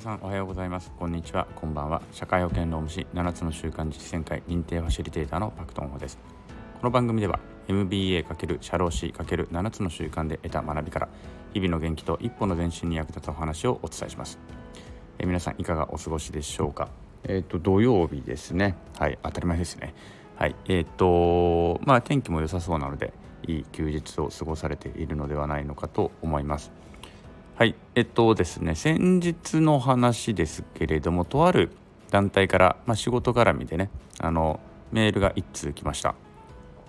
皆さんおはようございます。こんにちは。こんばんは。社会保険労務士7つの習慣実践会認定ファシリテーターのパクトンホです。この番組では MBA× 社労士 ×7 つの習慣で得た学びから日々の元気と一歩の前進に役立つお話をお伝えします。え皆さんいかがお過ごしでしょうか？えっ、ー、と土曜日ですね。はい当たり前ですね。はいえっ、ー、とまあ天気も良さそうなのでいい休日を過ごされているのではないのかと思います。はい。えっとですね先日の話ですけれどもとある団体から、まあ、仕事絡みでねあのメールが1通来ました。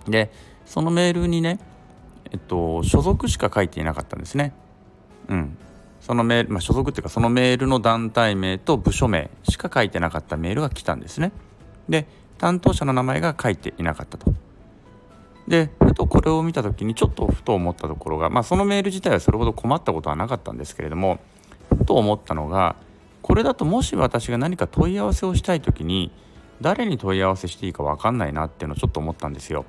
でそのメールにねえっと所属しか書いていなかったんですね。うん。そのメール、まあ、所属っていうかそのメールの団体名と部署名しか書いてなかったメールが来たんですね。で担当者の名前が書いていなかったと。でふとこれを見た時にちょっとふと思ったところが、まあ、そのメール自体はそれほど困ったことはなかったんですけれどもふと思ったのがこれだともし私が何か問い合わせをしたい時に誰に問い合わせしていいか分かんないなっていうのをちょっと思ったんですよ。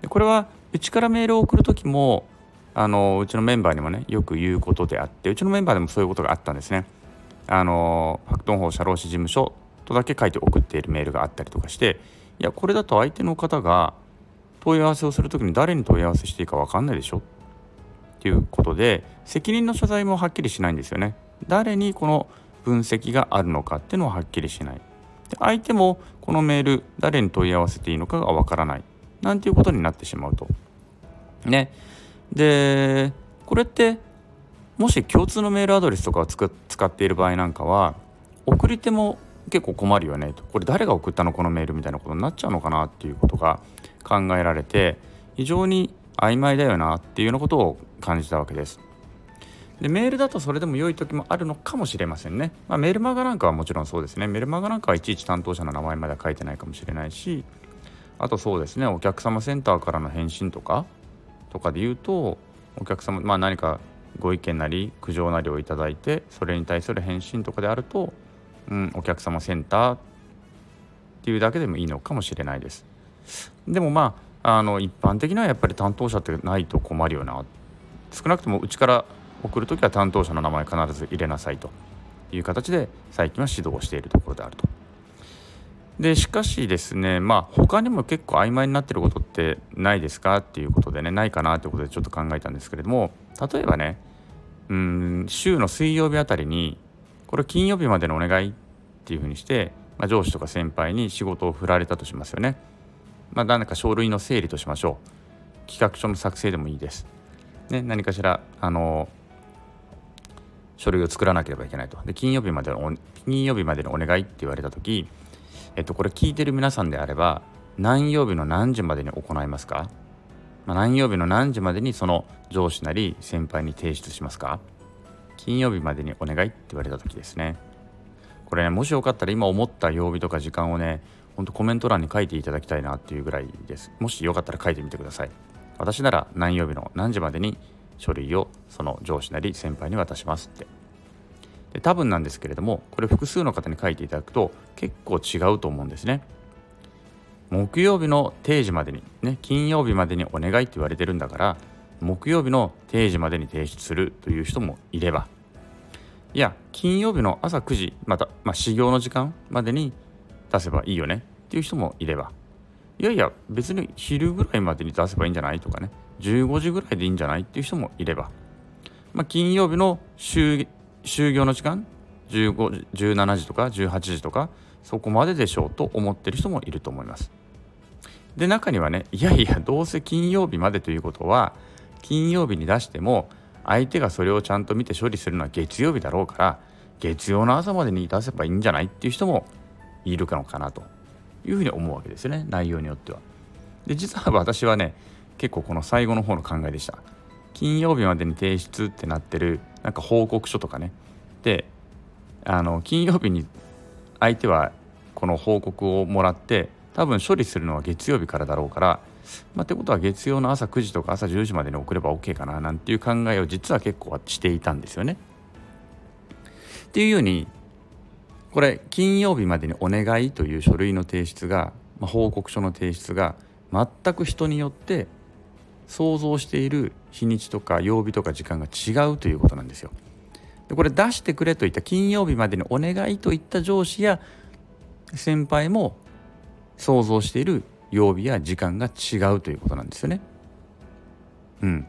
でこれはうちからメールを送る時もあのうちのメンバーにもねよく言うことであってうちのメンバーでもそういうことがあったんですね。あのファクトン法社労士事務所とだけ書いて送っているメールがあったりとかしていやこれだと相手の方が問い合わせをする時に誰に問い合わせしていいか分かんないでしょ？っていうことで責任の所在もはっきりしないんですよね。誰にこの分析があるのかっていうのははっきりしない。で相手もこのメール誰に問い合わせていいのかが分からないなんていうことになってしまうと。ね。でこれってもし共通のメールアドレスとかを使っている場合なんかは送り手も結構困るよねとこれ誰が送ったの？このメールみたいなことになっちゃうのかなっていうことが考えられて非常に曖昧だよなっていうようなことを感じたわけです。でメールだとそれでも良い時もあるのかもしれませんね。まあ、メルマガなんかはもちろんそうですね。メルマガなんかはいちいち担当者の名前までは書いてないかもしれないしあとそうですねお客様センターからの返信とかとかで言うとお客様、まあ、何かご意見なり苦情なりをいただいてそれに対する返信とかであると、うん、お客様センターっていうだけでもいいのかもしれないです。でもまああの一般的にはやっぱり担当者ってないと困るよな少なくともうちから送る時は担当者の名前必ず入れなさいという形で最近は指導をしているところであると。でしかしですねまあ他にも結構曖昧になってることってないですかっていうことでねないかなということでちょっと考えたんですけれども例えばねうん週の水曜日あたりにこれ金曜日までのお願いっていうふうにして、まあ、上司とか先輩に仕事を振られたとしますよね。まあ、何か書類の整理としましょう。企画書の作成でもいいです、ね、何かしらあの書類を作らなければいけないと。で金曜日までの金曜日までのお願いって言われた時、えっと、これ聞いてる皆さんであれば何曜日の何時までに行いますか、まあ、何曜日の何時までにその上司なり先輩に提出しますか？金曜日までにお願いって言われた時ですね。これねもしよかったら今思った曜日とか時間をね本当コメント欄に書いていただきたいなっていうぐらいです。もしよかったら書いてみてください。私なら何曜日の何時までに書類をその上司なり先輩に渡しますって。で多分なんですけれどもこれ複数の方に書いていただくと結構違うと思うんですね。木曜日の定時までにね金曜日までにお願いって言われてるんだから木曜日の定時までに提出するという人もいれば。いや金曜日の朝9時また、まあ、始業の時間までに出せばいいよね。っていう人もいれば。いやいや別に昼ぐらいまでに出せばいいんじゃないとかね。15時ぐらいでいいんじゃないっていう人もいれば、まあ、金曜日の終業の時間？15 17時とか？18時とか？そこまででしょうと思ってる人もいると思います。で中にはねいやいやどうせ金曜日までということは金曜日に出しても相手がそれをちゃんと見て処理するのは月曜日だろうから月曜の朝までに出せばいいんじゃないっていう人もいるのかなというふうに思うわけですよね内容によっては。で実は私はね結構この最後の方の考えでした。金曜日までに提出ってなってるなんか報告書とかねであの金曜日に相手はこの報告をもらって多分処理するのは月曜日からだろうから、まあ、ってことは月曜の朝9時とか朝10時までに送れば OK かななんていう考えを実は結構していたんですよね。っていうようにこれ金曜日までにお願いという書類の提出が、まあ、報告書の提出が全く人によって想像している日にちとか曜日とか時間が違うということなんですよ。でこれ出してくれといった金曜日までにお願いといった上司や先輩も想像している曜日や時間が違うということなんですよね。うん。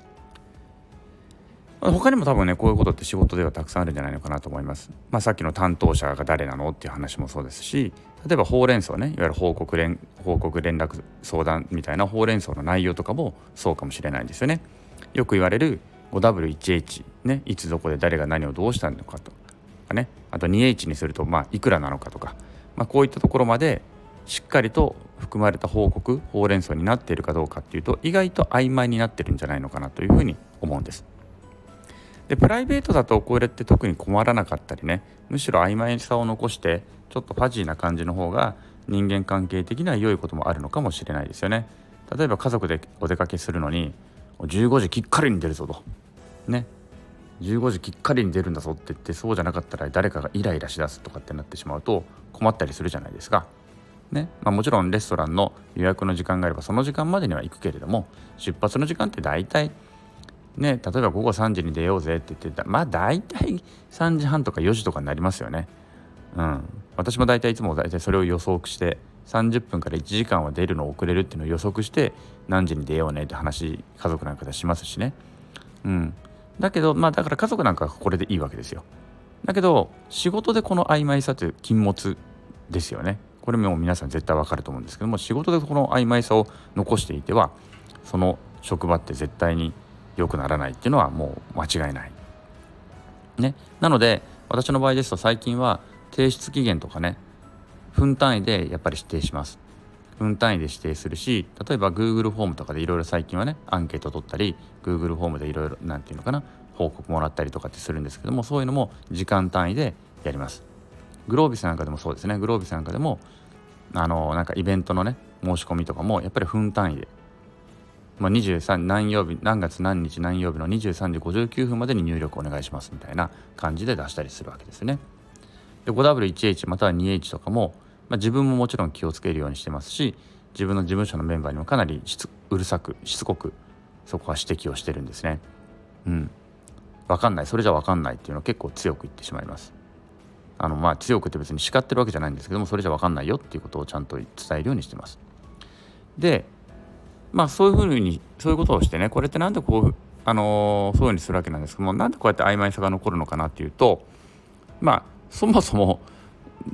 他にも多分ねこういうことって仕事ではたくさんあるんじゃないのかなと思います。まあ、さっきの担当者が誰なのっていう話もそうですし例えばほうれん草ねいわゆる報告連報告連絡相談みたいなほうれん草の内容とかもそうかもしれないんですよね。よく言われる 5W1H ねいつどこで誰が何をどうしたのかとかねあと 2H にするとまあいくらなのかとか、まあ、こういったところまでしっかりと含まれた報告ほうれん草になっているかどうかっていうと意外と曖昧になってるんじゃないのかなというふうに思うんです。でプライベートだとこれって特に困らなかったりねむしろ曖昧さを残してちょっとファジーな感じの方が人間関係的には良いこともあるのかもしれないですよね。例えば家族でお出かけするのに15時きっかりに出るぞとね15時きっかりに出るんだぞって言ってそうじゃなかったら誰かがイライラしだすとかってなってしまうと困ったりするじゃないですか。ねまあ、もちろんレストランの予約の時間があればその時間までには行くけれども出発の時間って大体ね例えば午後3時に出ようぜって言ってたまあ大体3時半とか4時とかになりますよね。うん、私も大体いつも大体それを予測して30分から1時間は出るの遅れるっていうのを予測して何時に出ようねって話家族なんかでしますしね。うん、だけどまあだから家族なんかはこれでいいわけですよ。だけど仕事でこの曖昧さって禁物ですよね。これも皆さん絶対わかると思うんですけども仕事でこの曖昧さを残していてはその職場って絶対に良くならないっていうのはもう間違いない。ね、なので私の場合ですと最近は提出期限とかね分単位でやっぱり指定します。分単位で指定するし例えば Google フォームとかでいろいろ最近はねアンケート取ったり Google フォームでいろいろ何て言うのかな報告もらったりとかってするんですけどもそういうのも時間単位でやります。グロービスなんかでもそうですねグロービスなんかでもあのなんかイベントのね申し込みとかもやっぱり分単位で、まあ、23何曜日何月何日何曜日の23時59分までに入力お願いしますみたいな感じで出したりするわけですね。で 5W1H または 2H とかもまあ、自分ももちろん気をつけるようにしてますし自分の事務所のメンバーにもかなりうるさくしつこくそこは指摘をしてるんですね。うん、分かんないそれじゃ分かんないっていうのを結構強く言ってしまいます。あのまあ強くって別に叱ってるわけじゃないんですけどもそれじゃ分かんないよっていうことをちゃんと伝えるようにしてます。でまあそういうふうにそういうことをしてねこれってなんでこうあのー、そういうふうにするわけなんですけどもなんでこうやって曖昧さが残るのかなっていうとまあそもそも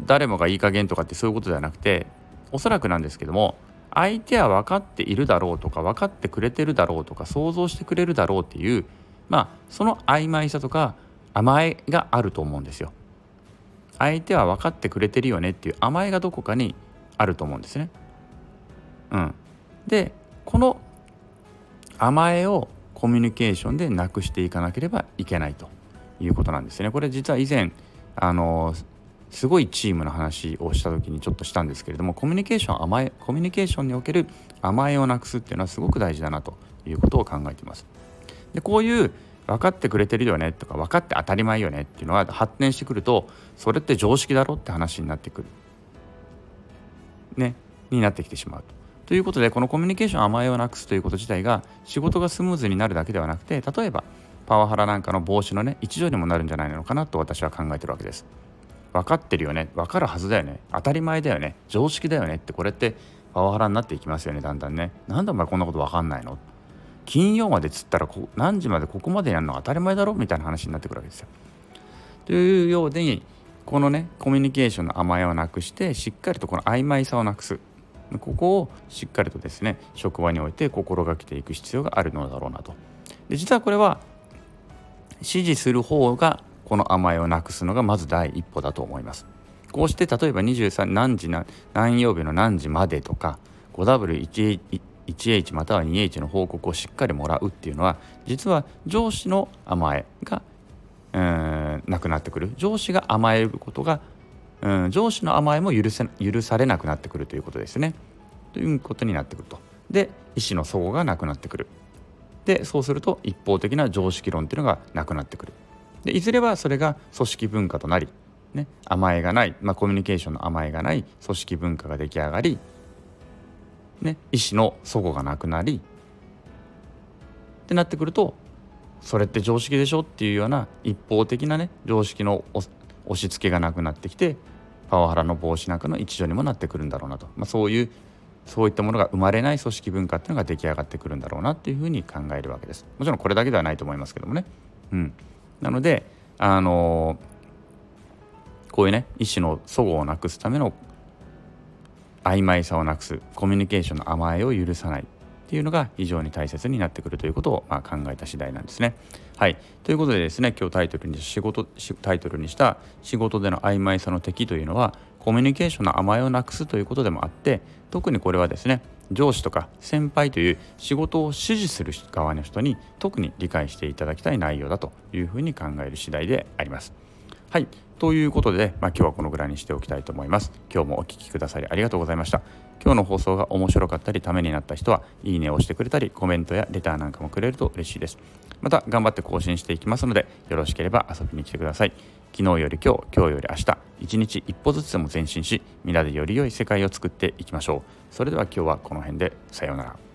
誰もがいい加減とかってそういうことではなくておそらくなんですけども相手は分かっているだろうとか分かってくれてるだろうとか想像してくれるだろうっていうまあその曖昧さとか甘えがあると思うんですよ。相手は分かってくれてるよねっていう甘えがどこかにあると思うんですね。うん、でこの甘えをコミュニケーションでなくしていかなければいけないということなんですね。これ実は以前あのすごいチームの話をした時にちょっとしたんですけれどもコミュニケーション甘えコミュニケーションにおける甘えをなくすっていうのはすごく大事だなということを考えています。でこういう分かってくれてるよねとか分かって当たり前よねっていうのは発展してくるとそれって常識だろって話になってくる。ねになってきてしまうと。ということでこのコミュニケーション甘えをなくすということ自体が仕事がスムーズになるだけではなくて例えばパワハラなんかの防止のね一助にもなるんじゃないのかなと私は考えてるわけです。分かってるよね分かるはずだよね当たり前だよね常識だよねってこれってパワハラになっていきますよねだんだんねなんでお前こんなこと分かんないの？金曜までつったらこ何時までここまでやるの当たり前だろ？みたいな話になってくるわけですよ。というようにこのねコミュニケーションの甘えをなくしてしっかりとこの曖昧さをなくすここをしっかりとですね職場において心がけていく必要があるのだろうなと。で実はこれは指示する方がこの甘えをなくすのがまず第一歩だと思います。こうして例えば23何時何曜日の何時までとか 5W1H または 2H の報告をしっかりもらうっていうのは実は上司の甘えがうんなくなってくる上司が甘えることがうん上司の甘えも許せ許されなくなってくるということですね。ということになってくると。で意思の齟齬がなくなってくる。でそうすると一方的な常識論っていうのがなくなってくる。でいずれはそれが組織文化となり、ね、甘えがない、まあ、コミュニケーションの甘えがない組織文化が出来上がり、ね、意思の齟齬がなくなりってなってくるとそれって常識でしょっていうような一方的なね常識の押し付けがなくなってきてパワハラの防止なんかの一助にもなってくるんだろうなと、まあ、そういうそういったものが生まれない組織文化っていうのが出来上がってくるんだろうなっていうふうに考えるわけです。もちろんこれだけではないと思いますけどもね。うん。なのであのー、こういうね一種の齟齬をなくすための曖昧さをなくすコミュニケーションの甘えを許さない。っていうのが非常に大切になってくるということを、まあ、考えた次第なんですね。はい、ということでですね今日タイトルに仕事タイトルにした「仕事での曖昧さの敵」というのはコミュニケーションの甘えをなくすということでもあって特にこれはですね上司とか先輩という仕事を指示する側の人に特に理解していただきたい内容だというふうに考える次第であります。はいということで、まあ、今日はこのぐらいにしておきたいと思います。今日もお聴きくださりありがとうございました。今日の放送が面白かったりためになった人はいいねを押してくれたりコメントやレターなんかもくれると嬉しいです。また頑張って更新していきますのでよろしければ遊びに来てください。昨日より今日、今日より明日、一日一歩ずつでも前進し、皆でより良い世界を作っていきましょう。それでは今日はこの辺でさようなら。